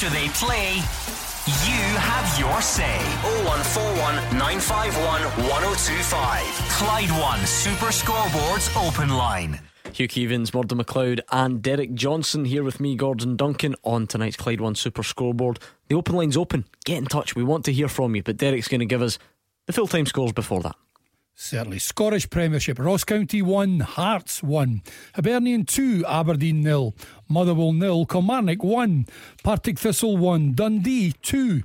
After they play, you have your say. 0141 951 1025. Clyde One Super Scoreboards Open Line. Hugh Keevins, Murdo McLeod, and Derek Johnson here with me, Gordon Duncan, on tonight's Clyde One Super Scoreboard. The open line's open. Get in touch. We want to hear from you, but Derek's going to give us the full time scores before that. Certainly. Scottish Premiership. Ross County 1, Hearts 1. Hibernian 2, Aberdeen 0. Motherwell 0, Kilmarnock 1. Partick Thistle 1, Dundee 2.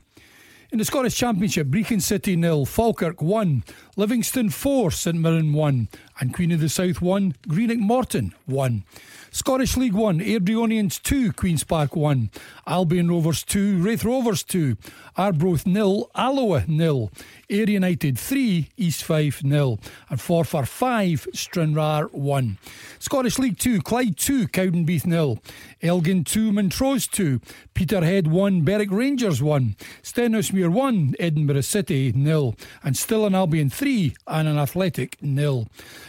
In the Scottish Championship, Brechin City 0, Falkirk 1, Livingston 4, St Mirren 1, and Queen of the South 1, Greenock Morton 1. Scottish League 1, Airdrieonians 2, Queen's Park 1, Albion Rovers 2, Raith Rovers 2, Arbroath 0, Alloa 0, Ayr United 3, East Fife 0. And Forfar 5, Stranraer 1. Scottish League 2, Clyde 2, Cowdenbeath 0. Elgin 2, Montrose 2. Peterhead 1, Berwick Rangers 1. Stenhousemuir 1, Edinburgh City 0. And Stirling Albion 3 and Annan Athletic 0.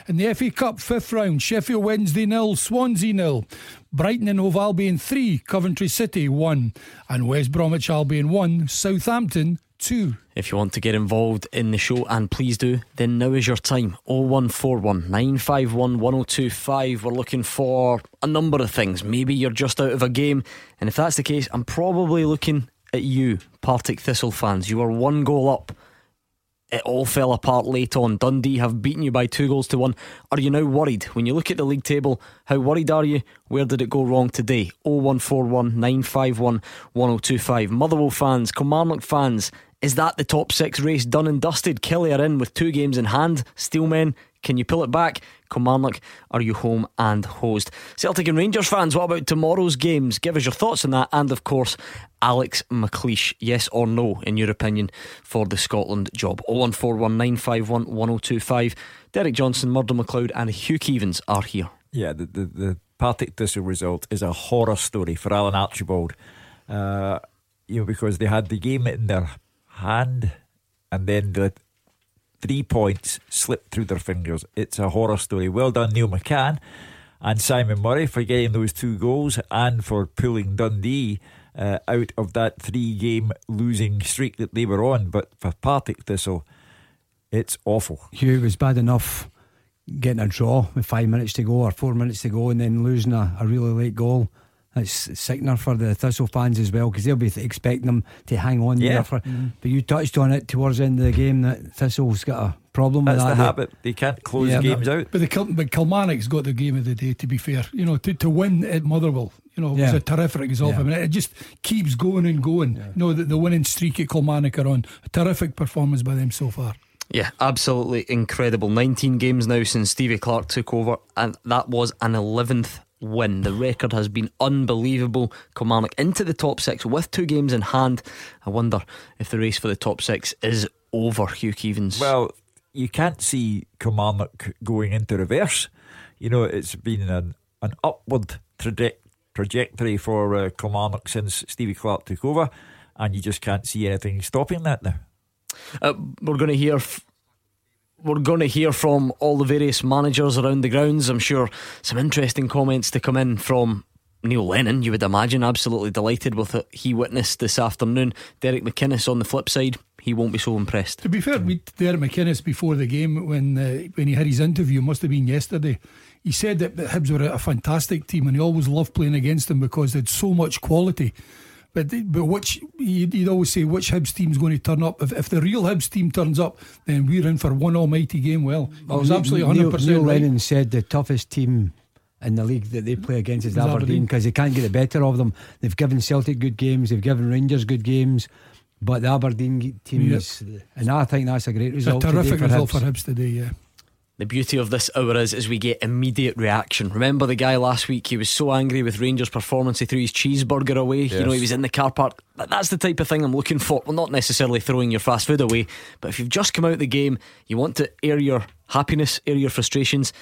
In the FA Cup, fifth round, Sheffield Wednesday 0, Swansea 0. Brighton and Hove Albion 3, Coventry City 1, and West Bromwich Albion 1, Southampton 2. If you want to get involved in the show, and please do, then now is your time. 0141 951 1025. We're looking for a number of things. Maybe you're just out of a game, and if that's the case, I'm probably looking at you, Partick Thistle fans. You are one goal up it all fell apart late on. Dundee have beaten you by two goals to one. Are you now worried? When you look at the league table, how worried are you? Where did it go wrong today? 0141 951 1025. Motherwell fans, Kilmarnock fans, is that the top six race done and dusted? Killie are in with two games in hand. Steelmen, can you pull it back? Kilmarnock, are you home and hosed? Celtic and Rangers fans, what about tomorrow's games? Give us your thoughts on that. And of course, Alex McLeish, yes or no, in your opinion, for the Scotland job? 01419511025. Derek Johnson, Murdo McLeod, and Hugh Keevins are here. Yeah, the, the, the Partick Thistle result is a horror story for Alan Archibald. Uh, you know, because they had the game in their hand and then the three points slipped through their fingers. It's a horror story. Well done, Neil McCann and Simon Murray for getting those two goals and for pulling Dundee uh, out of that three game losing streak that they were on. But for Partick Thistle, it's awful. Hugh, it was bad enough getting a draw with five minutes to go or four minutes to go and then losing a, a really late goal. It's sickener for the Thistle fans as well because they'll be expecting them to hang on yeah. there. For, mm-hmm. But you touched on it towards the end of the game that Thistle's got a problem That's with that. the habit. They can't close yeah, games but, out. But the Kil- but Kilmarnock's got the game of the day. To be fair, you know, to, to win at Motherwell, you know, yeah. was a terrific result. Yeah. I mean, it just keeps going and going. Yeah. You know, the, the winning streak at Kilmarnock are on. A terrific performance by them so far. Yeah, absolutely incredible. 19 games now since Stevie Clarke took over, and that was an 11th win. The record has been unbelievable. Kilmarnock into the top six with two games in hand. I wonder if the race for the top six is over, Hugh Keevins. Well, you can't see Kilmarnock going into reverse. You know, it's been an, an upward traje- trajectory for uh, Kilmarnock since Stevie Clarke took over, and you just can't see anything stopping that now. Uh, we're going to hear f- we're going to hear from all the various managers around the grounds. I'm sure some interesting comments to come in from Neil Lennon, you would imagine, absolutely delighted with what he witnessed this afternoon. Derek McInnes on the flip side, he won't be so impressed. To be fair, we Derek McInnes before the game when uh, when he had his interview, must have been yesterday. He said that the Hibs were a fantastic team and he always loved playing against them because they had so much quality. But but which you'd, always say which Hibs team's going to turn up? If, if the real Hibs team turns up, then we're in for one almighty game. Well, I was absolutely hundred percent. Neil right. Lennon said the toughest team in the league that they play against is Aberdeen because they can't get the better of them. They've given Celtic good games, they've given Rangers good games, but the Aberdeen team yep. is, and I think that's a great result. A terrific for result Hibs. for Hibs today, yeah. The beauty of this hour is, is we get immediate reaction. Remember the guy last week? He was so angry with Rangers' performance. He threw his cheeseburger away. Yes. You know, he was in the car park. That's the type of thing I'm looking for. Well, not necessarily throwing your fast food away, but if you've just come out of the game, you want to air your happiness, air your frustrations.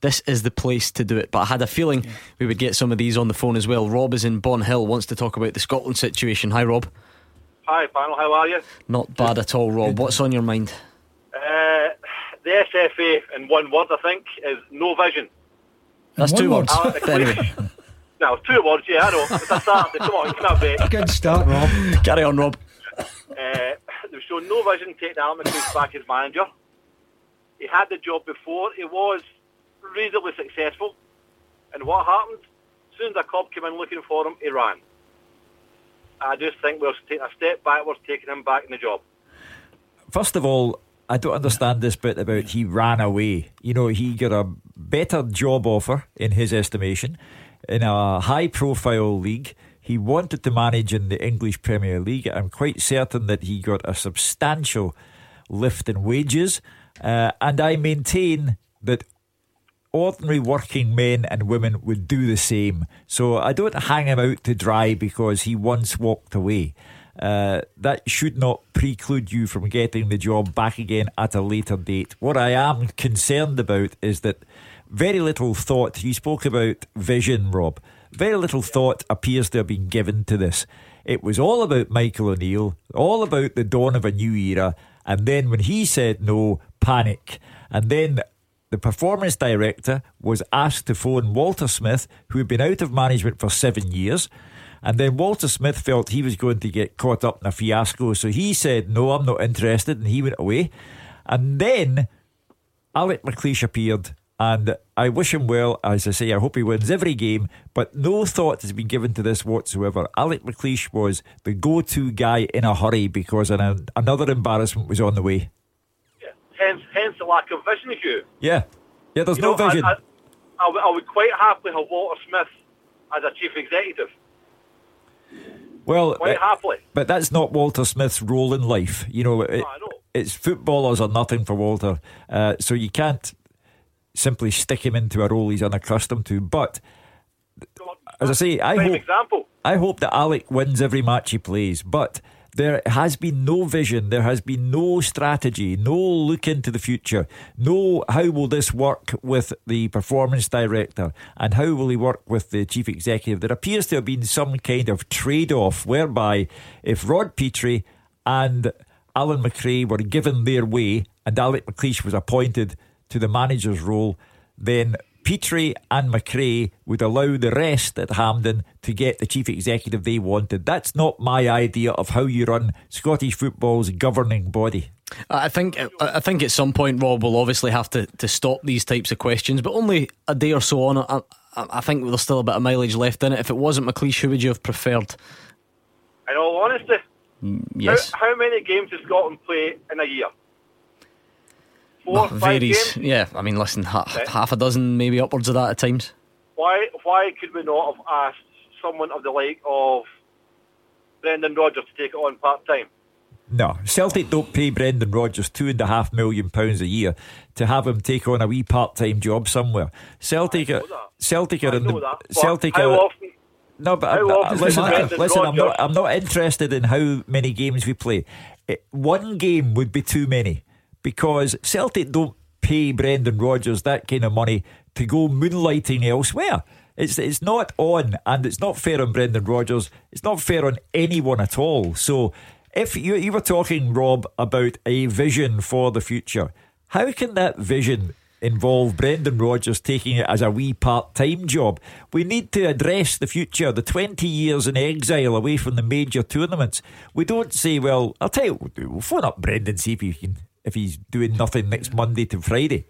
This is the place to do it. But I had a feeling yeah. we would get some of these on the phone as well. Rob is in Bonhill, wants to talk about the Scotland situation. Hi, Rob. Hi, panel. How are you? Not bad at all, Rob. What's on your mind? Uh, the SFA, in one word, I think, is no vision. That's two words. anyway. No, two words, yeah, I know. It's a Saturday, come on, can I bet? Good start, Rob. Carry on, Rob. Uh, they've shown no vision taking Alan McLeish back as manager. He had the job before. He was reasonably successful. And what happened? As soon as the club came in looking for him, he ran. I just think we're taking a step backwards, taking him back in the job. First of all, I don't understand this bit about he ran away. You know, he got a better job offer in his estimation in a high profile league. He wanted to manage in the English Premier League. I'm quite certain that he got a substantial lift in wages. Uh, and I maintain that ordinary working men and women would do the same. So I don't hang him out to dry because he once walked away. Uh, that should not preclude you from getting the job back again at a later date. What I am concerned about is that very little thought, you spoke about vision, Rob. Very little thought appears to have been given to this. It was all about Michael O'Neill, all about the dawn of a new era. And then when he said no, panic. And then the performance director was asked to phone Walter Smith, who had been out of management for seven years. And then Walter Smith felt he was going to get caught up in a fiasco. So he said, No, I'm not interested. And he went away. And then Alec McLeish appeared and I wish him well. As I say, I hope he wins every game. But no thought has been given to this whatsoever. Alec McLeish was the go to guy in a hurry because an, another embarrassment was on the way. Yeah. Hence, hence the lack of vision, Hugh. Yeah. Yeah, there's You no know, vision. I, I, I would quite happily have Walter Smith as a chief executive. Well, Quite uh, happily. but that's not Walter Smith's role in life. You know, it, I know. it's footballers are nothing for Walter. Uh, so you can't simply stick him into a role he's unaccustomed to. But as I say, I hope. example. I hope that Alec wins every match he plays, but there has been no vision, there has been no strategy, no look into the future, no how will this work with the performance director and how will he work with the chief executive. There appears to have been some kind of trade off whereby if Rod Petrie and Alan McRae were given their way and Alec McLeish was appointed to the manager's role, then Petrie and McRae would allow the rest at Hampden to get the chief executive they wanted. That's not my idea of how you run Scottish football's governing body. I think I think at some point Rob will obviously have to, to stop these types of questions, but only a day or so on. I, I, I think there's still a bit of mileage left in it. If it wasn't McLeish, who would you have preferred? In all honesty, mm, Yes, how, how many games does Scotland play in a year? Four, Well, five varies. games? Yeah, I mean, listen, ha- Okay. half a dozen, maybe upwards of that at times. Why, why could we not have asked someone of the like of Brendan Rodgers to take it on part time? No, Celtic don't pay Brendan Rodgers two and a half million pounds a year to have him take on a wee part-time job somewhere. Celtic, are. Celtic are in the that. Celtic how are. often? No, but How I'm- often listen, does listen. I'm not. I'm not interested in how many games we play. It, one game would be too many because Celtic don't pay Brendan Rodgers that kind of money to go moonlighting elsewhere. It's it's not on, and it's not fair on Brendan Rodgers. It's not fair on anyone at all. So, if you you were talking, Rob, about a vision for the future, how can that vision involve Brendan Rodgers taking it as a wee part time job. We need to address the future, the 20 years in exile away from the major tournaments. We don't say, well, I'll tell you. We'll phone up Brendan, see if, he can, if he's doing nothing next Monday to Friday.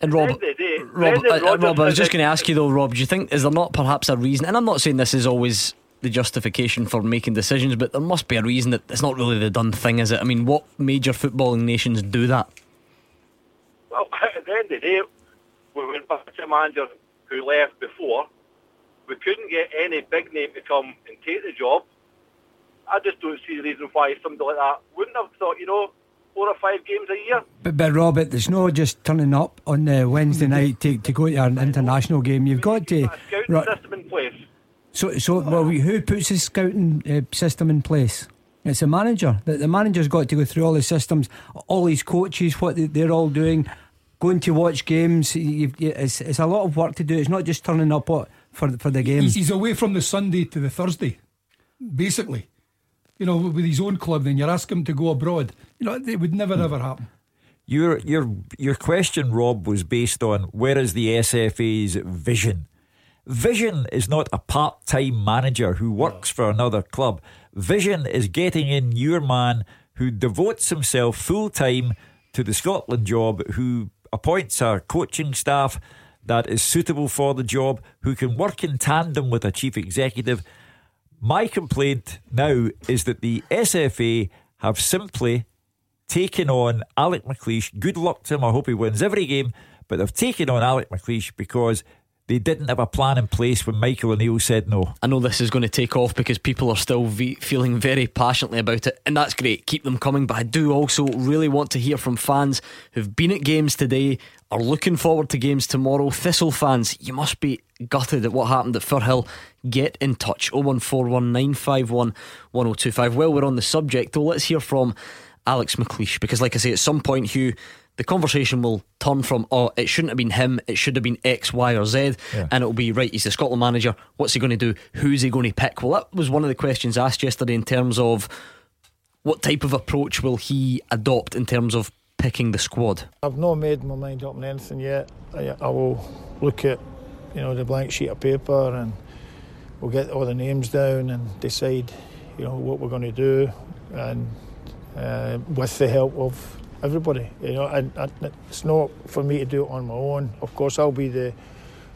And Rob, End of the day, Rob, uh, uh, Rob, I was just going to ask you though, Rob. Do you think is there not perhaps a reason? And I'm not saying this is always the justification for making decisions, but there must be a reason that it's not really the done thing, is it? I mean, what major footballing nations do that? Well, at the end of the day, we went back to a manager who left before. We couldn't get any big name to come and take the job. I just don't see the reason why somebody like that wouldn't have thought, you know, four or five games a year. But, but Robert, there's no just turning up on the Wednesday night to, to go to an international game. You've got to. A scouting Right, system in place. so, so well, who puts the scouting uh, system in place? It's the manager. The, the manager's got to go through all the systems, all his coaches, what they, they're all doing, going to watch games. You've, you, it's, it's a lot of work to do. It's not just turning up what, for for the game. He's, he's away from the Sunday to the Thursday, basically. You know, with his own club, then you ask him to go abroad. You know, it would never ever happen. Your your your question, Rob, was based on where is the SFA's vision. Vision is not a part time manager who works for another club. Vision is getting in your man who devotes himself full time to the Scotland job, who appoints a coaching staff that is suitable for the job, who can work in tandem with a chief executive. My complaint now is that the SFA have simply taken on Alec McLeish. Good luck to him. I hope he wins every game. But they've taken on Alec McLeish because they didn't have a plan in place when Michael O'Neill said no. I know this is going to take off because people are still v- feeling very passionately about it, and that's great. Keep them coming, but I do also really want to hear from fans who've been at games today, are looking forward to games tomorrow. Thistle fans, you must be gutted at what happened at Firhill. Get in touch 01419511025. 951 1025. Well, we're on the subject, though, let's hear from Alex McLeish because, like I say, at some point, Hugh the conversation will turn from oh it shouldn't have been him it should have been X Y or Z yeah. and it'll be right he's the Scotland manager what's he going to do? Who's he going to pick? Well that was one of the questions asked yesterday in terms of what type of approach will he adopt in terms of picking the squad? I've not made my mind up on anything yet. I, I will look at you know the blank sheet of paper and we'll get all the names down and decide you know what we're going to do and uh, with the help of everybody. You know, and, it's not for me to do it on my own. Of course, I'll be the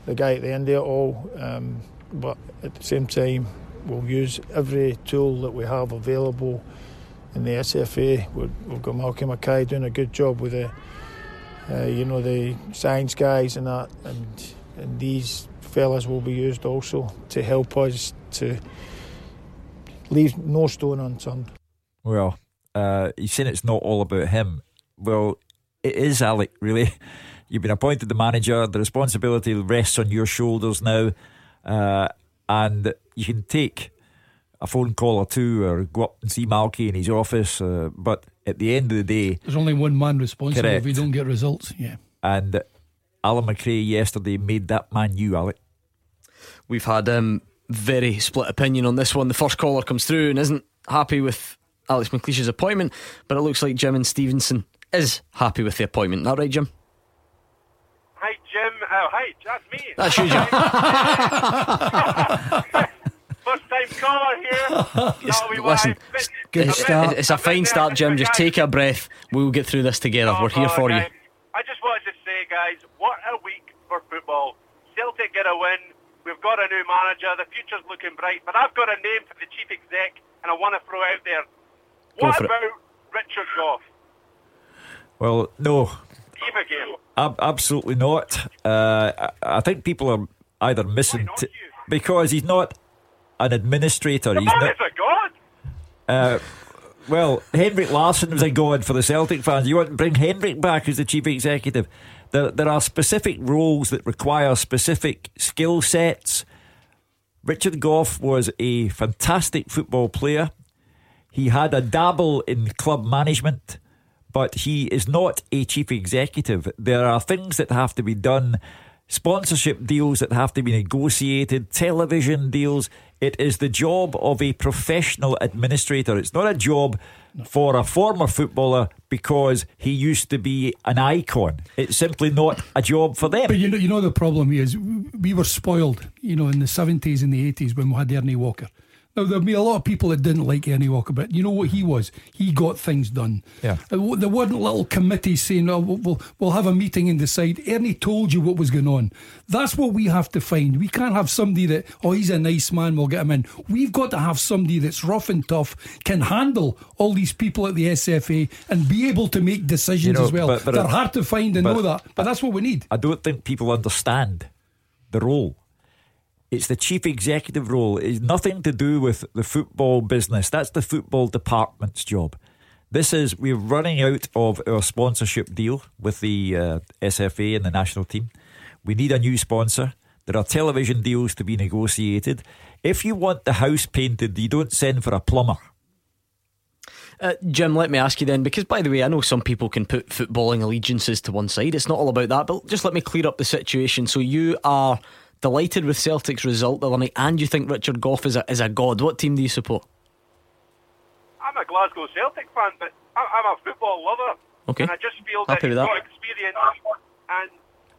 the guy at the end of it all, um, but at the same time, we'll use every tool that we have available in the SFA. We've, we've got Malcolm Mackay doing a good job with the, uh, you know, the science guys and that, and and these fellas will be used also to help us to leave no stone unturned. Well, uh, he's saying it's not all about him well, it is, Alec, really. You've been appointed the manager. The responsibility rests on your shoulders now. Uh, and you can take a phone call or two or go up and see Malky in his office. Uh, but at the end of the day, there's only one man responsible correct. if we don't get results. Yeah. And Alan McRae yesterday made that man you, Alec. We've had um, very split opinion on this one. The first caller comes through and isn't happy with Alex McLeish's appointment, but it looks like Jim and Stevenson is happy with the appointment. That right, Jim? Hi, Jim. Oh, hi, that's me. That's you, Jim. First time caller here. listen, good start. It's a fine start, Jim. Just take a breath. We'll get through this together. Oh, We're here for you. Oh, I just wanted to say, guys, what a week for football. Celtic get a win. We've got a new manager. The future's looking bright. But I've got a name for the chief exec, and I want to throw out there. What about it. Richard Gough? Well, no. Ab- absolutely not. Uh, I think people are either missing t- because he's not an administrator. The he's not. a god. Uh, well, Henrik Larsson was a god for the Celtic fans. You want to bring Henrik back as the chief executive? There, there are specific roles that require specific skill sets. Richard Gough was a fantastic football player. He had a dabble in club management but he is not a chief executive. There are things that have to be done, sponsorship deals that have to be negotiated, television deals. It is the job of a professional administrator. It's not a job for a former footballer because he used to be an icon. It's simply not a job for them. But you know, you know the problem is we were spoiled. You know, in the seventies and the eighties when we had Ernie Walker. Now there'll be a lot of people that didn't like Ernie Walker, but you know what he was? He got things done. Yeah. Uh, there wasn't little committees saying, "Oh, we'll, we'll have a meeting and decide." Ernie told you what was going on. That's what we have to find. We can't have somebody that, oh, he's a nice man, we'll get him in. We've got to have somebody that's rough and tough, can handle all these people at the SFA, and be able to make decisions you know, as well. But, but They're hard to find and know that, but that's what we need. I don't think people understand the role it's the chief executive role. It's nothing to do with the football business. That's the football department's job. This is we're running out of our sponsorship deal with the uh, SFA and the national team. We need a new sponsor. There are television deals to be negotiated. If you want the house painted, you don't send for a plumber. Uh, Jim, let me ask you then, because by the way, I know some people can put footballing allegiances to one side. It's not all about that, but just let me clear up the situation. So you are delighted with Celtic's result the other night, and you think Richard Gough is a, is a god. What team do you support? I'm a Glasgow Celtic fan, but I'm a football lover. Okay. And I just feel that he's got experience and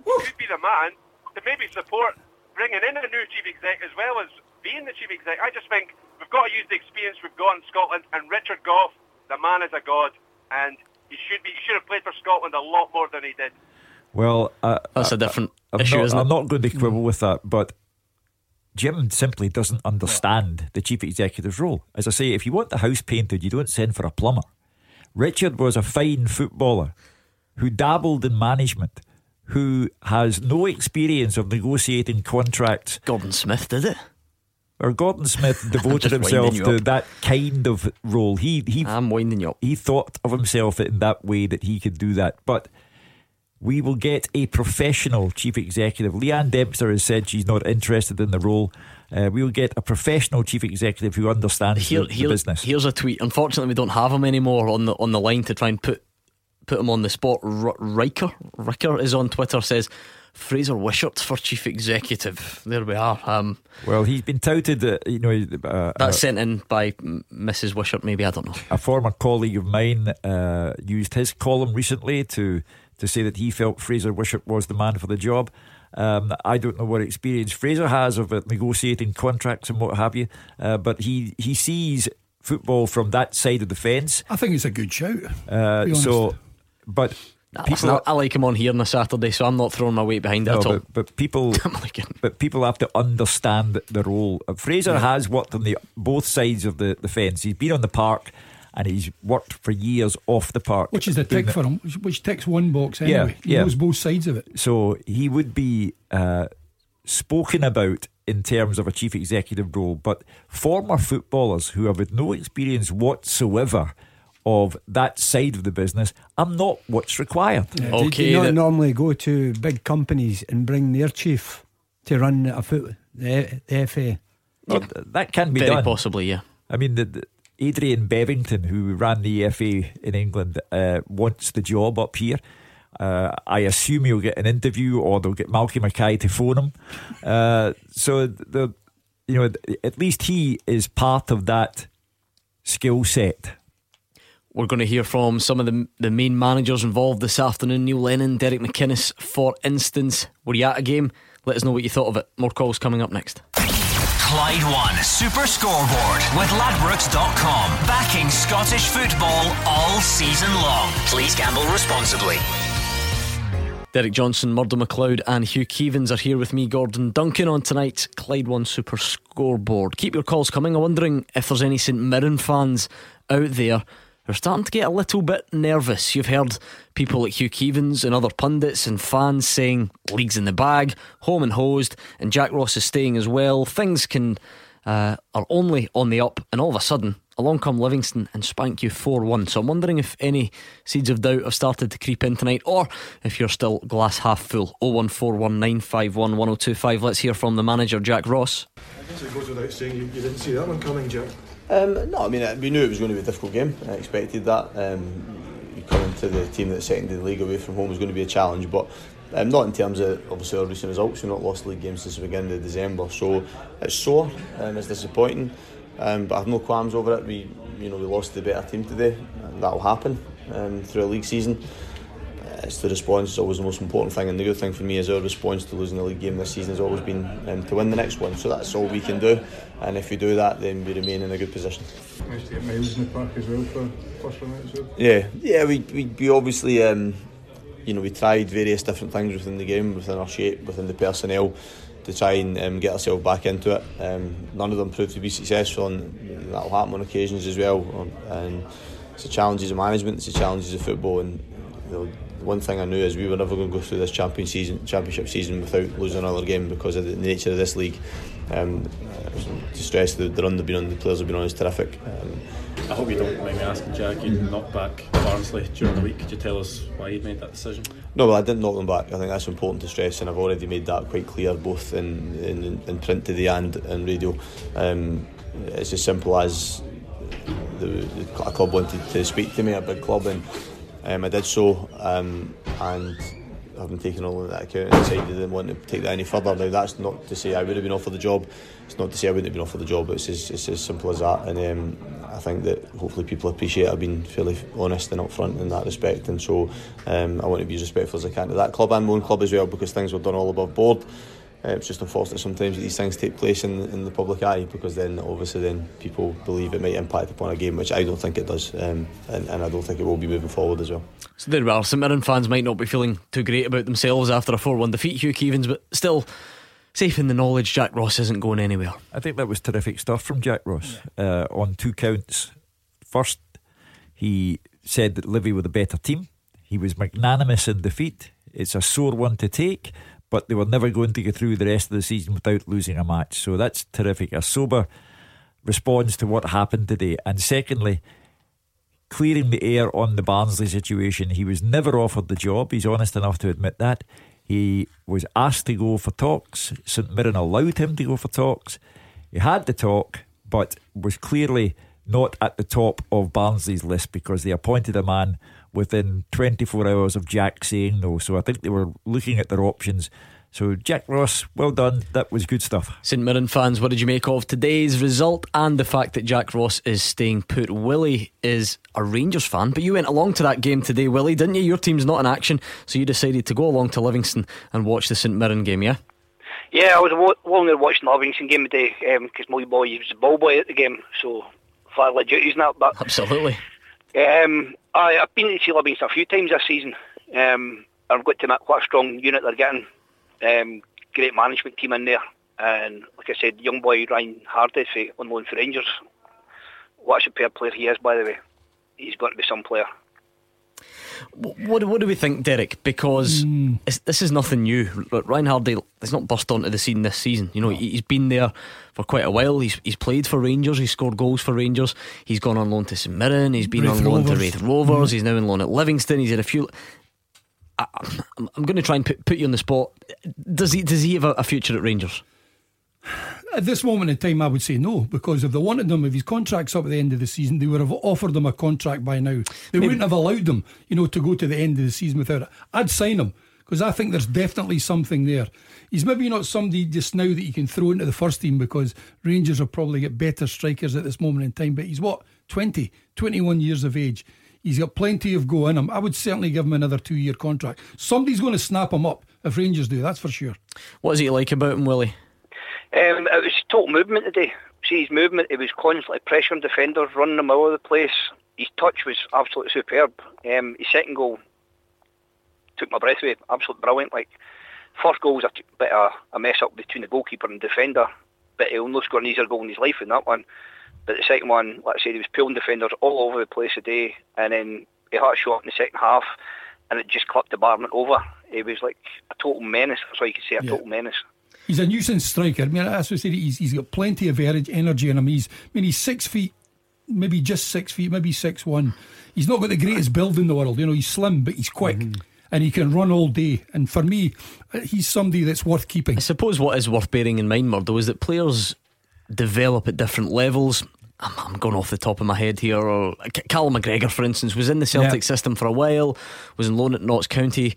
he could be the man to maybe support bringing in a new chief exec as well as being the chief exec. I just think we've got to use the experience we've got in Scotland. And Richard Gough, the man is a god, and he should be. He should have played for Scotland a lot more than he did. Well, uh, that's a different I'm issue, not, isn't I'm not going to quibble with that, but Jim simply doesn't understand the chief executive's role. As I say, if you want the house painted, you don't send for a plumber. Richard was a fine footballer who dabbled in management, who has no experience of negotiating contracts. Gordon Smith did it. Or Gordon Smith devoted himself to up. that kind of role. He he I'm winding you up. he thought of himself in that way that he could do that. But we will get a professional chief executive. Leanne Dempster has said she's not interested in the role. Uh, we will get a professional chief executive who understands Here, the, the here- business. Here's a tweet. Unfortunately, we don't have him anymore on the on the line to try and put put him on the spot. R- Riker Riker is on Twitter says Fraser Wishart for chief executive. There we are. Um, well, he's been touted, uh, you know, uh, that's uh, sent in by Mrs. Wishart. Maybe I don't know. a former colleague of mine uh, used his column recently to to say that he felt Fraser Wishart was the man for the job. Um, I don't know what experience Fraser has of uh, negotiating contracts and what have you, uh, but he he sees football from that side of the fence. I think it's a good shout. Uh, so, but people, listen, I, I like him on here on a Saturday, so I'm not throwing my weight behind it no, at all. but, but people, but people have to understand the role. Uh, Fraser has worked on the both sides of the, the fence. He's been on the park, and he's worked for years off the park, Which is a tick for him, which, which ticks one box Yeah, anyway. He yeah. knows both sides of it. So he would be uh, spoken about in terms of a chief executive role, but former footballers who have had no experience whatsoever of that side of the business are not what's required. Do- do, you not that- normally go to big companies and bring their chief to run a foot the, the FA? Well, that can be Very done. possibly, yeah. I mean, the, the Adrian Bevington, who ran the EFA in England, uh, wants the job up here. Uh, I assume he'll get an interview, or they'll get Malky Mackay to phone him. Uh, so the, you know, at least he is part of that skill set. We're going to hear from some of the the main managers involved this afternoon. Neil Lennon, Derek McInnes, for instance. Were you at a game? Let us know what you thought of it. More calls coming up next. Clyde One Super Scoreboard with Ladbrokes.com. Backing Scottish football all season long. Please gamble responsibly. Derek Johnson, Murdo McLeod, and Hugh Keevins are here with me, Gordon Duncan, on tonight's Clyde One Super Scoreboard. Keep your calls coming. I'm wondering if there's any St Mirren fans out there who are starting to get a little bit nervous. You've heard people like Hugh Keevins and other pundits and fans saying league's in the bag, home and hosed, and Jack Ross is staying as well. Things can uh, are only on the up, and all of a sudden, along come Livingston and spank you 4 1. So I'm wondering if any seeds of doubt have started to creep in tonight, or if you're still glass half full. 01419511025. Let's hear from the manager, Jack Ross. I guess it goes without saying you, you didn't see that one coming, Jack. Um, no, I mean, we knew it was going to be a difficult game. I expected that. Um, into the team that's second in the league away from home was going to be a challenge, but um, not in terms of obviously our recent results. We've not lost league games since the beginning of December, so it's sore and it's disappointing. Um, but I have no qualms over it. We, you know, we lost the better team today, and that will happen um, through a league season. It's the response is always the most important thing, and the good thing for me is our response to losing the league game this season has always been um, to win the next one. So that's all we can do, and if we do that, then we remain in a good position. Nice to get Miles in the park as well for first one out. Yeah, yeah. We we, we obviously, um, you know, we tried various different things within the game, within our shape, within the personnel, to try and um, get ourselves back into it. Um, none of them proved to be successful, and that'll happen on occasions as well. Um, And it's the challenges of management, it's the challenges of football, and you know, one thing I knew is we were never going to go through this champion season, championship season without losing another game because of the nature of this league. Um, to stress the, the run they've been on, the players have been on is terrific. Um, I hope you don't mind me asking, Jack. You knocked back Barnsley during the week. Could you tell us why you made that decision? No, well, I didn't knock them back. I think that's important to stress, and I've already made that quite clear, both in in, in print today and in radio. Um, it's as simple as the, the a club wanted to speak to me, a big club, and Um, I did so, um, and having taken all of that account, and decided I didn't want to take that any further. Now, that's not to say I would have been offered the job. It's not to say I wouldn't have been offered the job. It's as, it's as simple as that. And um, I think that hopefully people appreciate I've been fairly honest and upfront in that respect. And so um, I want to be as respectful as I can to that club and my own club as well because things were done all above board. Uh, it's just unfortunate sometimes that these things take place in, in the public eye because then obviously then people believe it might impact upon a game, which I don't think it does, um, and, and I don't think it will be moving forward as well. So there we are. St Mirren fans might not be feeling too great about themselves after a 4 1 defeat, Hugh Keevins, but still safe in the knowledge Jack Ross isn't going anywhere. I think that was terrific stuff from Jack Ross uh, on two counts. First, he said that Livy were the better team. He was magnanimous in defeat. It's a sore one to take, but they were never going to get through the rest of the season without losing a match. So that's terrific. A sober response to what happened today. And secondly, clearing the air on the Barnsley situation. He was never offered the job. He's honest enough to admit that. He was asked to go for talks. St Mirren allowed him to go for talks. He had the talk, but was clearly not at the top of Barnsley's list because they appointed a man within 24 hours of Jack saying no. So I think they were looking at their options. So, Jack Ross, well done. That was good stuff. St Mirren fans, what did you make of today's result and the fact that Jack Ross is staying put? Willie is a Rangers fan, but you went along to that game today, Willie, didn't you? Your team's not in action, so you decided to go along to Livingston and watch the St Mirren game, yeah? Yeah, I was along there watching the Livingston game today because um, my boy he was the ball boy at the game, so fairly duties and that. But absolutely, um, I, have been to see Livingston a few times this season. Um, I've got to admit what a strong unit they're getting. Um, great management team in there, and like I said, young boy Ryan Hardie on loan for Rangers. What a superb player he is, by the way. He's going to be some player. What, what do we think, Derek? Because mm. this is nothing new. Ryan Hardie has not burst onto the scene this season. You know, he's been there for quite a while. He's he's played for Rangers. He's scored goals for Rangers. He's gone on loan to St Mirren. He's been Raith on loan Rovers. to Raith Rovers. Mm. He's now on loan at Livingston. He's had a few. I, am going to try and put, put you on the spot. Does he does he have a, a future at Rangers? At this moment in time, I would say no, because if they wanted him, if his contract's up at the end of the season, they would have offered him a contract by now. They Maybe. wouldn't have allowed him, you know, to go to the end of the season without it. I'd sign him because I think there's definitely something there. He's maybe not somebody just now that you can throw into the first team because Rangers will probably get better strikers at this moment in time. But he's what 20, 21 years of age. He's got plenty of go in him. I would certainly give him another two year contract. Somebody's going to snap him up if Rangers do, that's for sure. What is he like about him, Willie? Um, it was total movement today. See his movement, he was constantly pressuring defenders, running them all over the place. His touch was absolutely superb. Um, his second goal took my breath away. Absolutely brilliant. Like first goal was a bit of a mess up between the goalkeeper and defender, but he almost got an easier goal in his life in that one. But the second one, like I said, he was pulling defenders all over the place today, and then he had a shot in the second half, and it just clipped the bar and over. He was like a total menace. That's why you could say a yeah. total menace. He's a nuisance striker. I mean, as I said, he's, he's got plenty of energy in him. He's, I mean, he's six feet, maybe just six feet, maybe six one. He's not got the greatest build in the world. You know, he's slim, but he's quick. Mm-hmm and he can run all day. And for me, he's somebody that's worth keeping. I suppose what is worth bearing in mind, Murdo, is that players develop at different levels. I'm, I'm, going off the top of my head here. Or Callum McGregor, for instance, was in the Celtic yeah. system for a while, was in loan at Notts County.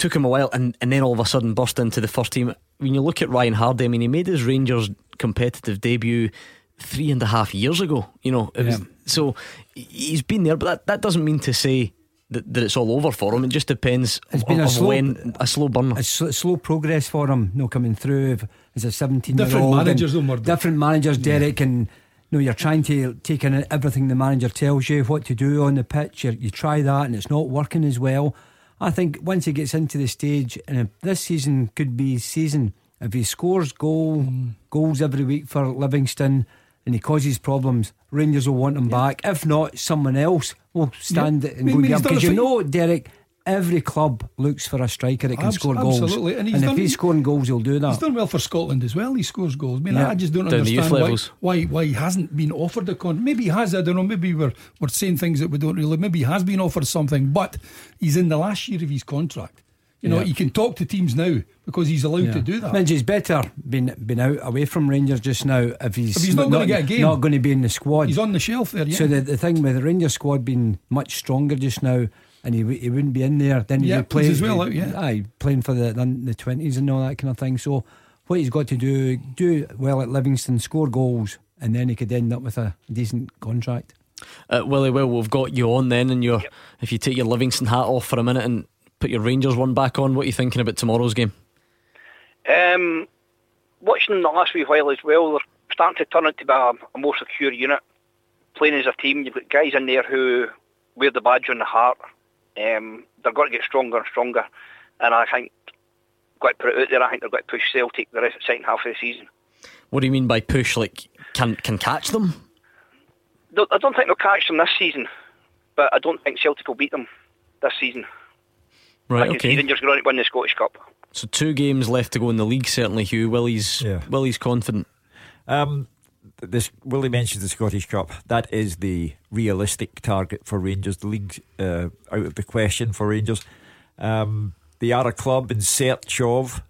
Took him a while, and, and then all of a sudden burst into the first team. When you look at Ryan Hardie, I mean, he made his Rangers competitive debut three and a half years ago. You know, yeah. was, so he's been there, but that, that doesn't mean to say that, that it's all over for him. It just depends it's been a slow, when a slow burn. A sl- slow progress for him. No coming through as a seventeen different year old. Managers, different managers, Derek, yeah. and you know you're trying to take in everything the manager tells you what to do on the pitch. You, you try that and it's not working as well. I think once he gets into the stage, and this season could be season if he scores goal mm. goals every week for Livingston and he causes problems, Rangers will want him yeah. back. If not, someone else will stand yeah. and I mean, go because you know, Derek. Every club looks for a striker that can Abs- score goals. Absolutely. And, and if he's scoring goals, he'll do that. He's done well for Scotland as well. He scores goals. I mean, yeah. I just don't Down understand why, why, why he hasn't been offered a con. Maybe he has. I don't know. Maybe we're we're saying things that we don't really. Maybe he has been offered something, but he's in the last year of his contract. You know, yeah. he can talk to teams now because he's allowed yeah. to do that. he's better been been out away from Rangers just now if he's, if he's not, not going to get a game. Not going to be in the squad. He's on the shelf there. Yeah. So the, the thing with the Rangers squad being much stronger just now, and he he wouldn't be in there. Then yeah, he'd play as well. Out, yeah, aye, playing for the the twenties and all that kind of thing. So what he's got to do do well at Livingston, score goals, and then he could end up with a decent contract. Uh, Willie, well, we've got you on then, and your yep. if you take your Livingston hat off for a minute and put your Rangers one back on. What are you thinking about tomorrow's game? Um, watching them the last wee while as well, they're starting to turn into a, a more secure unit. Playing as a team, you've got guys in there who wear the badge on the heart. Um, they're going to get stronger and stronger, and I think, got to put it out there, I think they're going to push Celtic the rest of the second half of the season. What do you mean by push? Like, can can catch them? I don't think they'll catch them this season, but I don't think Celtic will beat them this season. Right, I okay. Rangers going to win the Scottish Cup. So two games left to go in the league. Certainly, Hugh Willie's yeah. Willie's confident. Um, this Willie mentions the Scottish Cup. That is the realistic target for Rangers. The league's uh, out of the question for Rangers. Um, they are a club in search of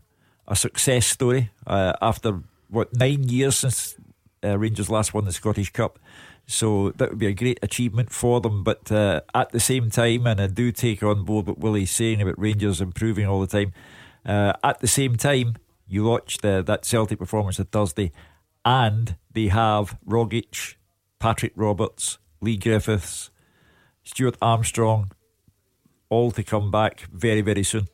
a success story uh, after what nine years since uh, Rangers last won the Scottish Cup. So that would be a great achievement for them. But uh, at the same time, and I do take on board what Willie's saying about Rangers improving all the time. Uh, at the same time, you watched uh, that Celtic performance on Thursday, and they have Rogic, Patrick Roberts, Leigh Griffiths, Stuart Armstrong, all to come back very, very soon.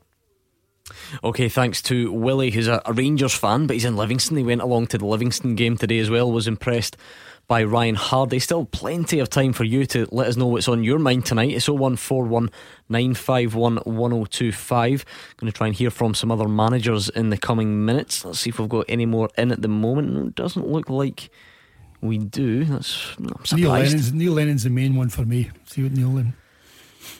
Okay, thanks to Willie, who's a, Rangers fan, but he's in Livingston. He went along to the Livingston game today as well, was impressed by Ryan Hardie. Still plenty of time for you to let us know what's on your mind tonight. It's 0141 951 1025. Going to try and hear from some other managers in the coming minutes. Let's see if we've got any more in at the moment. It doesn't look like we do. That's Neil Lennon's, Neil Lennon's the main one for me. See what Neil Lennon.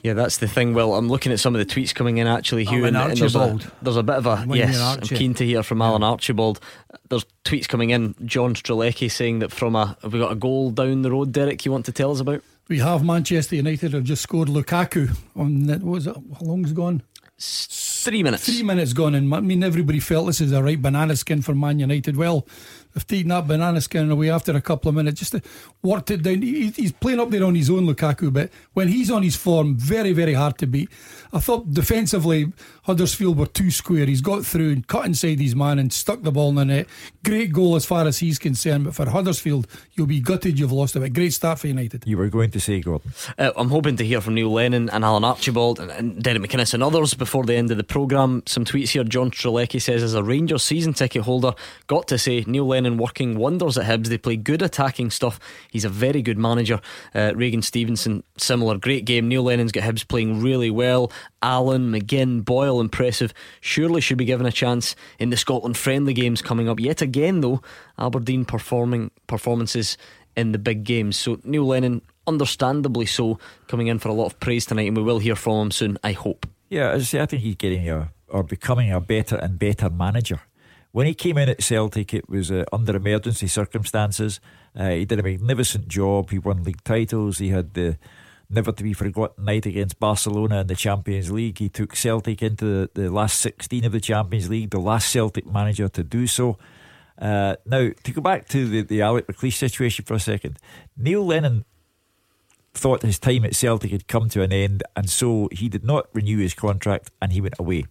Yeah, that's the thing. Well, I'm looking at some of the tweets coming in actually, oh, Hugh, and, and there's, a, there's a bit of a yes. I'm keen to hear from yeah. Alan Archibald. There's tweets coming in. John Strelecki saying that from a have we got a goal down the road, Derek? You want to tell us about? We have Manchester United have just scored Lukaku on what was it? How long's gone? Three minutes. Three minutes gone, and I mean everybody felt this is a right banana skin for Man United. Well, they've taken that banana skin away after a couple of minutes, just worked it down. He's playing up there on his own, Lukaku, but when he's on his form, very very hard to beat. I thought defensively Huddersfield were too square. He's got through and cut inside his man and stuck the ball in the net. Great goal as far as he's concerned, but for Huddersfield, you'll be gutted you've lost a. Great start for United. You were going to say, Gordon. Uh, I'm hoping to hear from Neil Lennon and Alan Archibald and, and Derek McInnes and others before the end of the programme. Some tweets here. John Strelecki says, as a Rangers season ticket holder, got to say, Neil Lennon working wonders at Hibs. They play good attacking stuff. He's a very good manager. Uh, Regan Stevenson, similar. Great game. Neil Lennon's got Hibs playing really well. Allan, McGinn, Boyle, impressive. Surely should be given a chance in the Scotland friendly games coming up. Yet again, though, Aberdeen performing performances in the big games. So Neil Lennon, understandably so, coming in for a lot of praise tonight, and we will hear from him soon. I hope. Yeah, as I say, I think he's getting a or becoming a better and better manager. When he came in at Celtic, it was uh, under emergency circumstances. Uh, he did a magnificent job. He won league titles. He had the never to be forgotten night against Barcelona in the Champions League. He took Celtic into the, the last 16 of the Champions League, the last Celtic manager to do so. Uh, now, to go back to the, the Alec McLeish situation for a second, Neil Lennon thought his time at Celtic had come to an end, and so he did not renew his contract and he went away.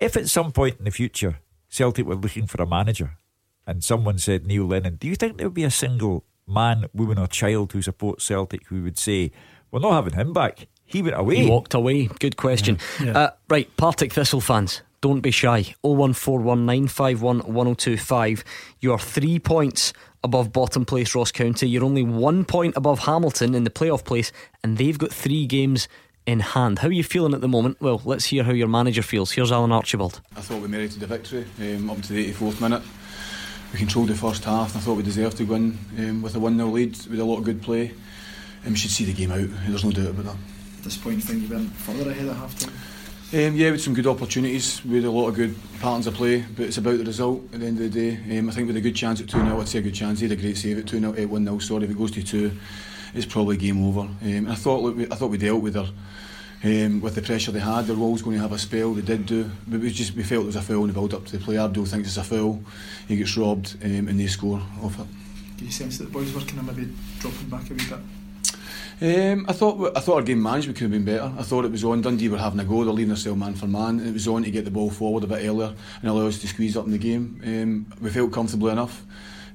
If at some point in the future Celtic were looking for a manager and someone said Neil Lennon, do you think there would be a single man, woman, or child who supports Celtic who would say, we're not having him back. He went away. He walked away. Good question. Yeah, yeah. Uh, right, Partick Thistle fans, don't be shy. 01419511025. You're three points above bottom place Ross County. You're only one point above Hamilton in the playoff place, and they've got three games in hand. How are you feeling at the moment? Well, let's hear how your manager feels. Here's Alan Archibald. I thought we merited a victory um, up to the 84th minute. We controlled the first half, and I thought we deserved to win um, with a 1 0 lead with a lot of good play and we should see the game out. There's no doubt about that. At this point, you think you went further ahead at half time? Um, yeah, with some good opportunities, we had a lot of good patterns of play, but it's about the result at the end of the day. Um, I think with a good chance at 2 0, I'd say a good chance. He had a great save at 2 0, 1 0. Sorry, if it goes to 2, it's probably game over. Um, I thought look, I thought we dealt with her. Um, with the pressure they had, they were always going to have a spell. They did do, but we just we felt it was a foul in the build up to the play. Abdul thinks it's a foul. He gets robbed, um, and they score off it. Do you sense that the boys were kind of maybe dropping back a wee bit? Um, I thought I thought our game management could have been better. I thought it was on. Dundee were having a go. They're leaving themselves man for man. And it was on to get the ball forward a bit earlier and allow us to squeeze up in the game. Um, we felt comfortable enough.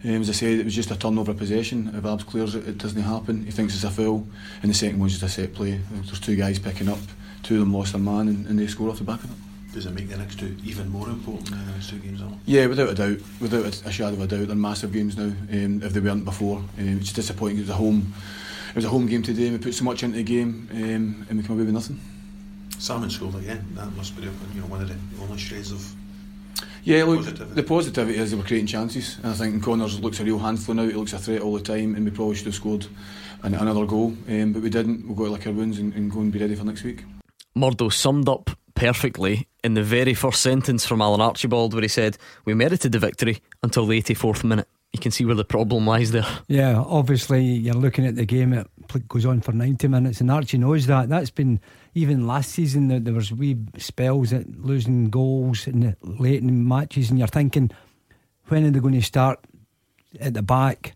Um, as I said, it was just a turnover possession. If Abs clears it, it doesn't happen. He thinks it's a foul. And the second one's just a set play. There's two guys picking up. Two of them lost their man and, and they score off the back of it. does it make the next two even more important than the next two games? Alan? Yeah, without a doubt, without a, shadow of a doubt, they're massive games now. Um, if they weren't before, um, it's disappointing. It was a home, it was a home game today. and We put so much into the game, um, and we come away with nothing. Salmon scored again. That must be you know one of the only shreds of Yeah, look, Positivity. the positivity is they were creating chances. And I think Connors looks a real handful now. He looks a threat all the time, and we probably should have scored an, another goal, um, but we didn't. We've got to lick our wounds and, and go and be ready for next week. Murdo summed up perfectly in the very first sentence from Alan Archibald, where he said, We merited the victory until the 84th minute. You can see where the problem lies there. Yeah, obviously you're looking at the game. It goes on for ninety minutes, and Archie knows that. That's been even last season. There, there was wee spells at losing goals the late in matches, and you're thinking, when are they going to start at the back?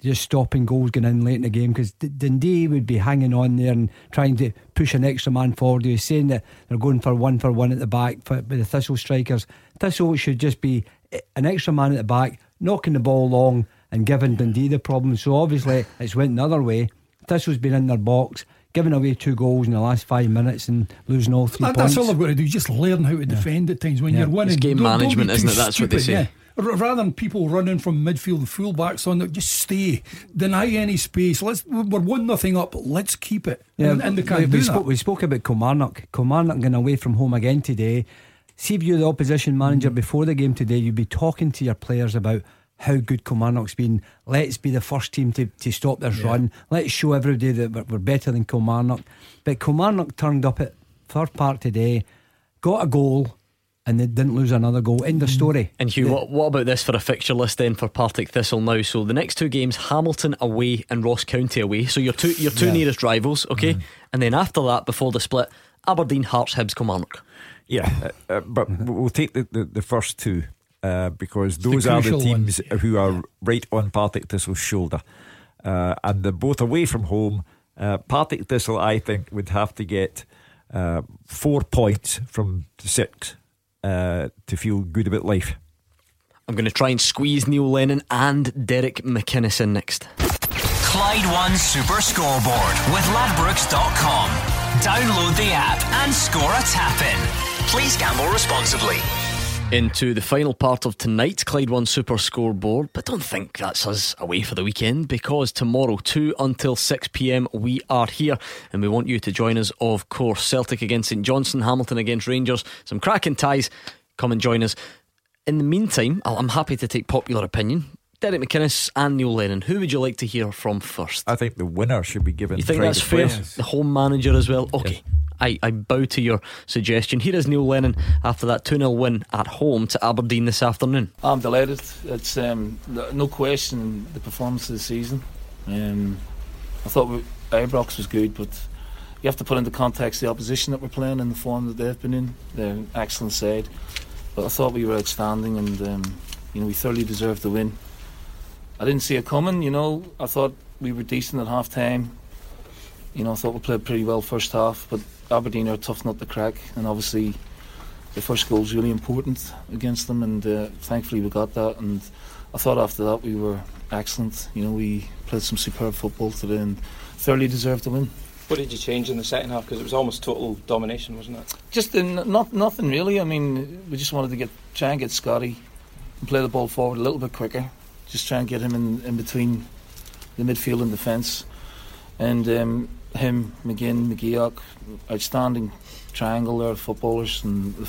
Just stopping goals going in late in the game because Dundee would be hanging on there and trying to push an extra man forward. He saying that they're going for one for one at the back for, with the Thistle strikers. Thistle should just be eh, an extra man at the back, knocking the ball long and giving Dundee the problem. So obviously it's went the other way. Thistle's been in their box, giving away two goals in the last five minutes and losing all three That- points. that's all I've got to do. Just learn how to defend at times when Yeah. you're winning. It's game Don't- don't management, isn't it? That's what they say. yeah. Rather than people running from midfield and fullbacks on it, just stay. Deny any space. Let's. We're one nothing up. Let's keep it. and, and they can't we, do we that. spoke, we spoke about Kilmarnock. Kilmarnock going away from home again today. See if you're the opposition manager Mm. before the game today, you'd be talking to your players about how good Kilmarnock's been. Let's be the first team to, to stop this run. Let's show everybody that we're, we're better than Kilmarnock. But Kilmarnock turned up at Fir Park today, got a goal, and they didn't lose another goal. End of story. And Hugh, what, what about this for a fixture list then for Partick Thistle now? So the next two games, Hamilton away and Ross County away. So your two your two Yeah. nearest rivals, okay? And then after that, before the split, Aberdeen, Hearts, Hibs, Kilmarnock. Yeah, uh, uh, but we'll take the, the, the first two uh, because those are the crucial teams who are right on Partick Thistle's shoulder. Uh, and they're both away from home. Uh, Partick Thistle, I think, would have to get uh, four points from six uh, to feel good about life. I'm going to try and squeeze Neil Lennon and Derek McInnes in next. Clyde One Super Scoreboard with Ladbrokes.com. Download the app and score a tap in. Please gamble responsibly. Into the final part of tonight's Clyde One Super Scoreboard, but don't think that's us away for the weekend because tomorrow, 2 until 6 pm, we are here and we want you to join us, of course. Celtic against St Johnstone, Hamilton against Rangers, some cracking ties. Come and join us. In the meantime, I- I'm happy to take popular opinion. Derek McInnes and Neil Lennon, who would you like to hear from first? I think the winner should be given. You think that's fair? place. The home manager as well? Okay. I, I bow to your suggestion. Here is Neil Lennon after that 2 0 win at home to Aberdeen this afternoon. I'm delighted. It's um, no question the performance of the season. Um, I thought we, Ibrox was good, but you have to put into context the opposition that we're playing and the form that they've been in. They're an excellent side, but I thought we were outstanding, and um, you know we thoroughly deserved the win. I didn't see it coming. You know, I thought we were decent at half time. You know, I thought we played pretty well first half, but Aberdeen are a tough nut to crack, and obviously the first goal is really important against them, and uh, thankfully we got that. And I thought after that we were excellent. You know, we played some superb football today and thoroughly deserved the win. What did you change in the second half? Because it was almost total domination, wasn't it? Just in, not nothing really. I mean, we just wanted to get try and get Scotty and play the ball forward a little bit quicker. Just try and get him in, in between the midfield and defence. And um, him, McGinn, McGeouch, outstanding triangle there footballers, and the,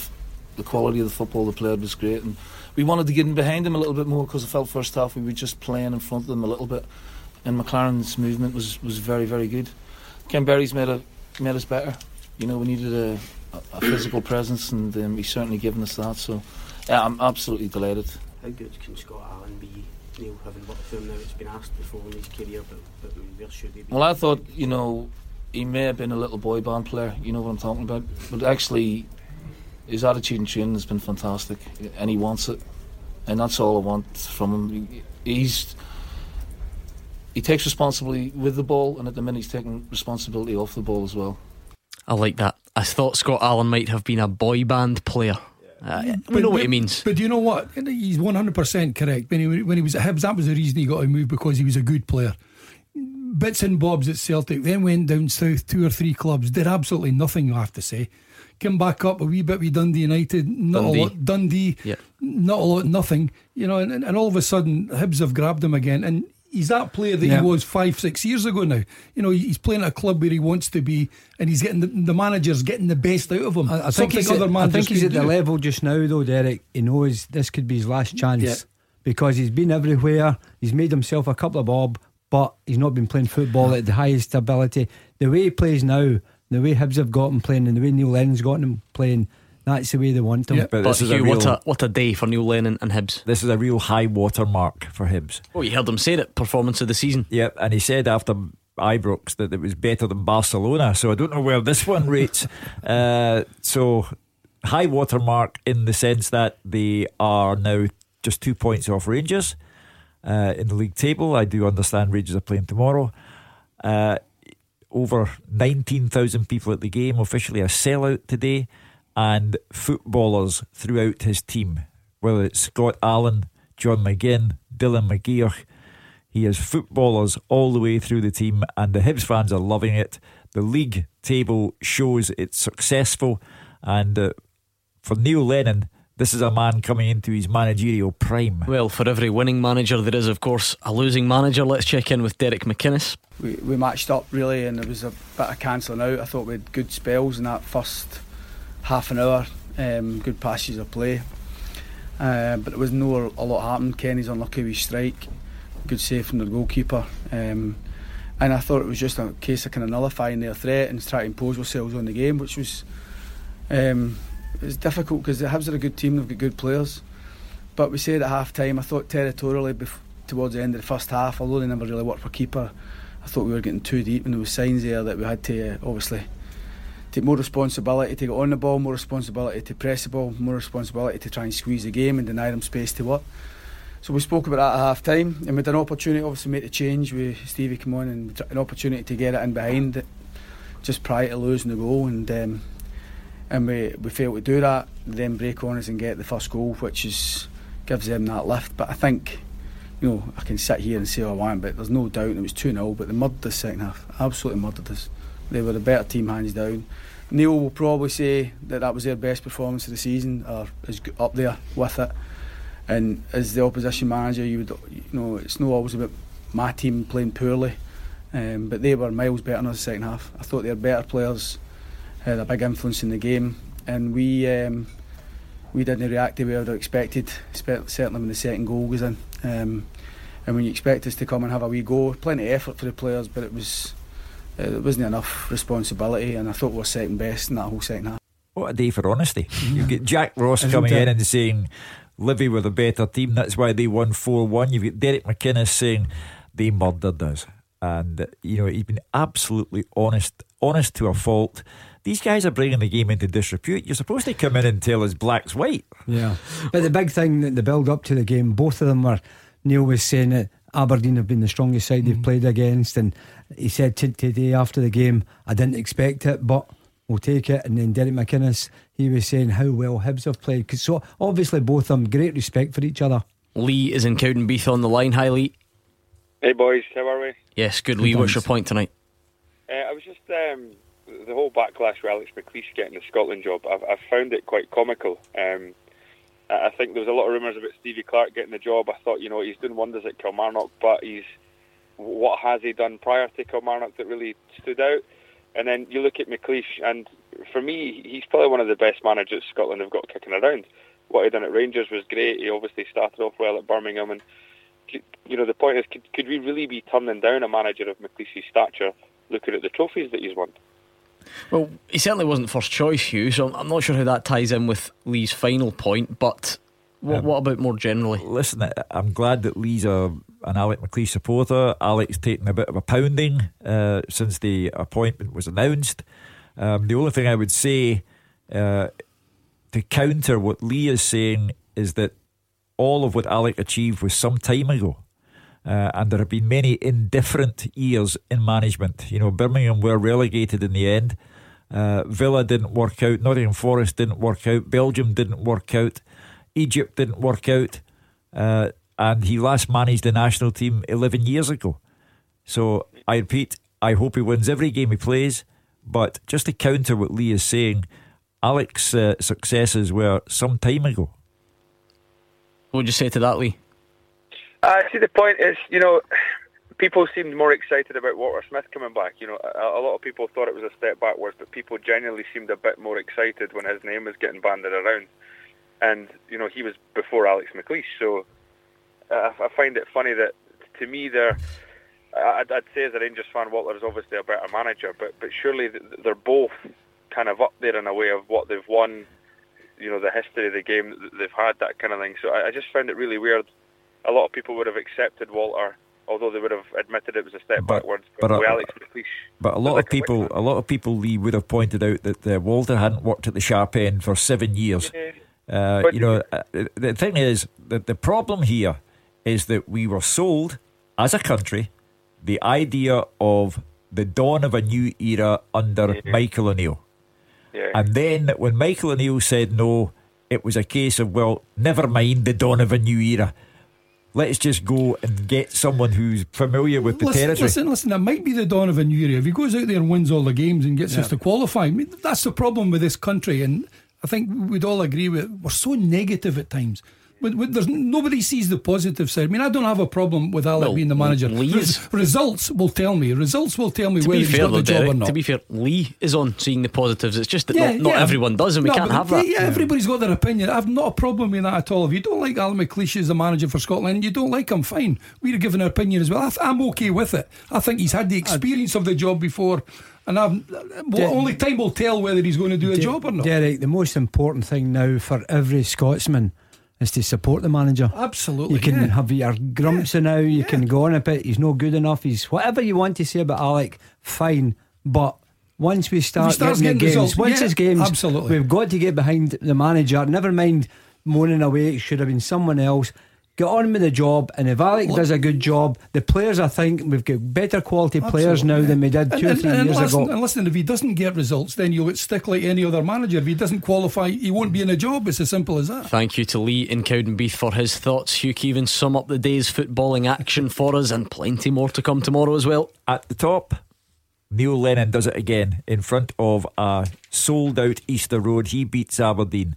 the quality of the football they played was great. And we wanted to get in behind them a little bit more because I felt first half we were just playing in front of them a little bit. And Maclaren's movement was, was very, very good. Kamberi's made, a, made us better. You know, we needed a, a physical presence, and um, he's certainly given us that. So, yeah, I'm absolutely delighted. How good can Scott Allan be, Neil, having worked for him now? It's been asked before in his career, but, but where should he be? Well, I thought, you know, he may have been a little boy band player, you know what I'm talking about. But actually, his attitude in training has been fantastic, and he wants it. And that's all I want from him. He- He's. He takes responsibility with the ball, and at the minute he's taking responsibility off the ball as well. I like that. I thought Scott Allan might have been a boy band player. Uh, we know what he means. But do you know what? He's 100% correct. When he, when he was at Hibs, that was the reason he got to move because he was a good player. bits and bobs at Celtic, then went down south two or three clubs, did absolutely nothing, I have to say. Came back up a wee bit with Dundee United, not Dundee. a lot. Dundee, Yeah. not a lot, nothing. You know, and, and all of a sudden, Hibs have grabbed him again. And he's that player that Yeah. he was five, six years ago now. You know, he's playing at a club where he wants to be, and he's getting the, the manager's getting the best out of him. I, I think he's, at, I think he's at the do. level just now, though, Derek. He knows this could be his last chance Yeah. because he's been everywhere. He's made himself a couple of bob, but he's not been playing football at the highest ability. The way he plays now, the way Hibs have got him playing, and the way Neil Lennon's got him playing, that's the way they want him. But, But this is a Hugh, real- what a what a day for Neil Lennon and Hibs. This is a real high water mark for Hibs. Oh, you heard him say it. Performance of the season. Yep, and he said after Ibrox that it was better than Barcelona. So I don't know where this one rates. uh, so high water mark in the sense that they are now just two points off Rangers uh, in the league table. I do understand Rangers are playing tomorrow. Uh, over 19,000 people at the game, officially a sellout today, and footballers throughout his team, whether it's Scott Allan, John McGinn, Dylan McGeouch. He has footballers all the way through the team, and the Hibs fans are loving it. The league table shows it's successful, and uh, for Neil Lennon, this is a man coming into his managerial prime. Well, for every winning manager, there is, of course, a losing manager. Let's check in with Derek McInnes. we, we matched up really, and there was a bit of cancelling out. I thought we had good spells in that first half an hour, um, good passes of play, uh, but there was no a lot happened. Kenny's unlucky with strike, good save from the goalkeeper, um, and I thought it was just a case of kind of nullifying their threat and trying to impose ourselves on the game, which was um, it was difficult because the Hibs are a good team, they've got good players. But we said at half time, I thought territorially bef- towards the end of the first half, although they never really worked for keeper, I thought we were getting too deep and there was signs there that we had to uh, obviously take more responsibility to get on the ball, more responsibility to press the ball, more responsibility to try and squeeze the game and deny them space to work. So we spoke about that at half time and we had an opportunity obviously to make the change with Stevie come on and an opportunity to get it in behind it just prior to losing the goal and um, and we, we failed to do that then break on us and get the first goal which is gives them that lift but I think you know I can sit here and say all I want but there's no doubt it was 2-0 but they murdered us second half absolutely murdered us they were the better team hands down. Neil will probably say that that was their best performance of the season or is up there with it. And as the opposition manager you would you know it's not always about my team playing poorly um, but they were miles better in the second half. I thought they were better players had a big influence in the game and we um, we didn't react the way I would have expected certainly when the second goal was in. Um, and when you expect us to come and have a wee go plenty of effort for the players but it was uh, there wasn't enough responsibility and I thought we were second best in that whole second half What a day for honesty. You get Jack Ross coming it? in and saying Livy were the better team, that's why they won 4 1. You've got Derek McInnes saying they murdered us. And, you know, he's been absolutely honest, honest to a fault. These guys are bringing the game into disrepute. You're supposed to come in and tell us black's white. Yeah. But the big thing that the build up to the game, both of them were. Neil was saying that Aberdeen have been the strongest side they've played against, and he said t- today after the game, I didn't expect it, but we'll take it. And then Derek McInnes, he was saying how well Hibs have played. 'Cause so obviously both of them great respect for each other. Lee is in Cowdenbeath on the line. Hi, Lee. Hey boys, how are we? Yes, good, Good, Lee. What's your point tonight? Uh, I was just um, the whole backlash with Alex McLeish getting the Scotland job. I've, I've found it quite comical. Um, I I think there was a lot of rumours about Stevie Clarke getting the job. I thought, you know, he's doing wonders at Kilmarnock, but he's what has he done prior to Kilmarnock that really stood out? And then you look at McLeish, and for me, he's probably one of the best managers Scotland have got kicking around. What he done at Rangers was great. He obviously started off well at Birmingham, and you know the point is, could, could we really be turning down a manager of McLeish's stature, looking at the trophies that he's won? Well, he certainly wasn't first choice, Hugh, so I'm not sure how that ties in with Lee's final point, but what, Um, what about more generally? Listen, I'm glad that Lee's a, an Alec McLeish supporter. Alec's taken a bit of a pounding uh, since the appointment was announced. Um, the only thing I would say uh, to counter what Lee is saying is that all of what Alec achieved was some time ago. Uh, and there have been many indifferent years in management. You know, Birmingham were relegated in the end. Uh, Villa didn't work out. Nottingham Forest didn't work out. Belgium didn't work out. Egypt didn't work out. Uh, and he last managed the national team 11 years ago. So I repeat, I hope he wins every game he plays. But just to counter what Lee is saying, Alex's uh, successes were some time ago. What would you say to that, Lee? Uh, see, the point is, you know, people seemed more excited about Walter Smith coming back. You know, a, a, lot of people thought it was a step backwards, but people generally seemed a bit more excited when his name was getting banded around. And you know, he was before Alex McLeish, so uh, I find it funny that to me, they're. I'd, I'd say as a Rangers fan, Walter is obviously a better manager, but but surely they're both kind of up there in a way of what they've won. You know, the history of the game they've had, that kind of thing. So I, I just found it really weird. A lot of people would have accepted Walter although they would have admitted it was a step but, backwards. But, but, Alex McLeish, but a lot of people, a lot of people, Lee would have pointed out that uh, Walter hadn't worked at the sharp end for seven years. Yeah. Uh, you know, uh, the thing is that the problem here is that we were sold as a country the idea of the dawn of a new era under yeah. Michael O'Neill. Yeah. And then when Michael O'Neill said no, it was a case of, well, never mind the dawn of a new era. Let's just go and get someone who's familiar with the listen, territory. Listen, listen, it might be the dawn of a new era. If he goes out there and wins all the games and gets yeah. us to qualify, I mean, that's the problem with this country. And I think we'd all agree with we're so negative at times. There's nobody sees the positive side. I mean, I don't have a problem with Alec well, being the manager. Res- results will tell me. Results will tell me to whether he's got the job Derek, or not. To be fair, Lee is on seeing the positives. It's just that yeah, not, not yeah. everyone does, and we no, can't have that. Yeah, everybody's got their opinion. I've not a problem with that at all. If you don't like Alan McLeish as the manager for Scotland, you don't like him. Fine, we're giving our opinion as well. I'm okay with it. I think he's had the experience of the job before. And I've, well, only time will tell whether he's going to do a De- job or not. Derek, the most important thing now for every Scotsman is to support the manager. Absolutely. You can yeah. have your grumps yeah. now, you yeah. can go on a bit, he's not good enough, he's whatever you want to say about Alec, fine. But once we start getting, getting games, results, once yeah, his games, absolutely. we've got to get behind the manager. Never mind moaning away, it should have been someone else get on with the job. And if Alec Look, does a good job, the players, I think, we've got better quality players now than we did two and, or three and, years listen, ago. And listen, if he doesn't get results, then you'll stick like any other manager. If he doesn't qualify, he won't be in a job. It's as simple as that. Thank you to Lee in Cowdenbeath for his thoughts. Hugh Keevins sum up the day's footballing action for us, and plenty more to come tomorrow as well. At the top. Neil Lennon does it again in front of a sold out Easter Road. He beats Aberdeen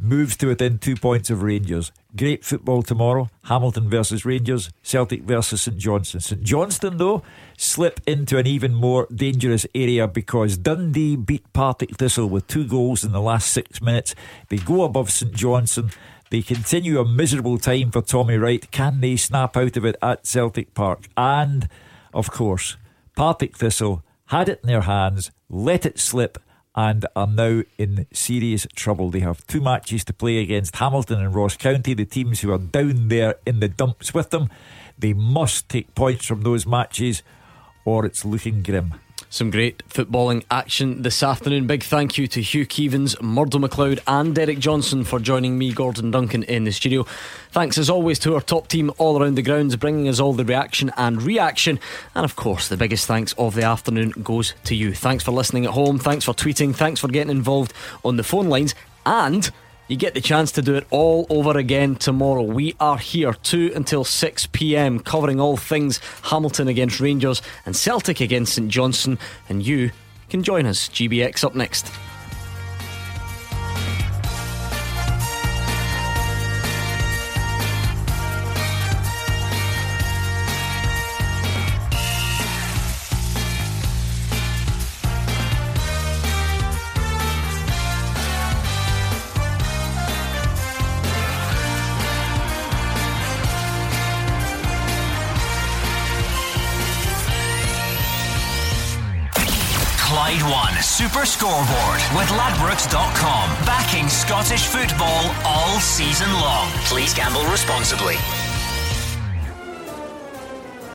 moves to within two points of Rangers. Great football tomorrow. Hamilton versus Rangers, Celtic versus St Johnstone. St Johnstone, though, slip into an even more dangerous area because Dundee beat Partick Thistle with two goals in the last six minutes. They go above St Johnstone. They continue a miserable time for Tommy Wright. Can they snap out of it at Celtic Park? And, of course, Partick Thistle had it in their hands, let it slip and are now in serious trouble. They have two matches to play against Hamilton and Ross County, the teams who are down there in the dumps with them. They must take points from those matches, or it's looking grim. Some great footballing action this afternoon. Big thank you to Hugh Keevins, Murdo McLeod, and Derek Johnstone for joining me, Gordon Duncan, in the studio. Thanks as always to our top team all around the grounds, bringing us all the reaction and reaction. And of course, the biggest thanks of the afternoon goes to you. Thanks for listening at home. Thanks for tweeting. Thanks for getting involved on the phone lines. And you get the chance to do it all over again tomorrow. We are here 2 until 6 pm, covering all things Hamilton against Rangers and Celtic against St Johnstone. And you can join us. GBX up next. Super Scoreboard with Ladbrokes.com. Backing Scottish football all season long. Please gamble responsibly.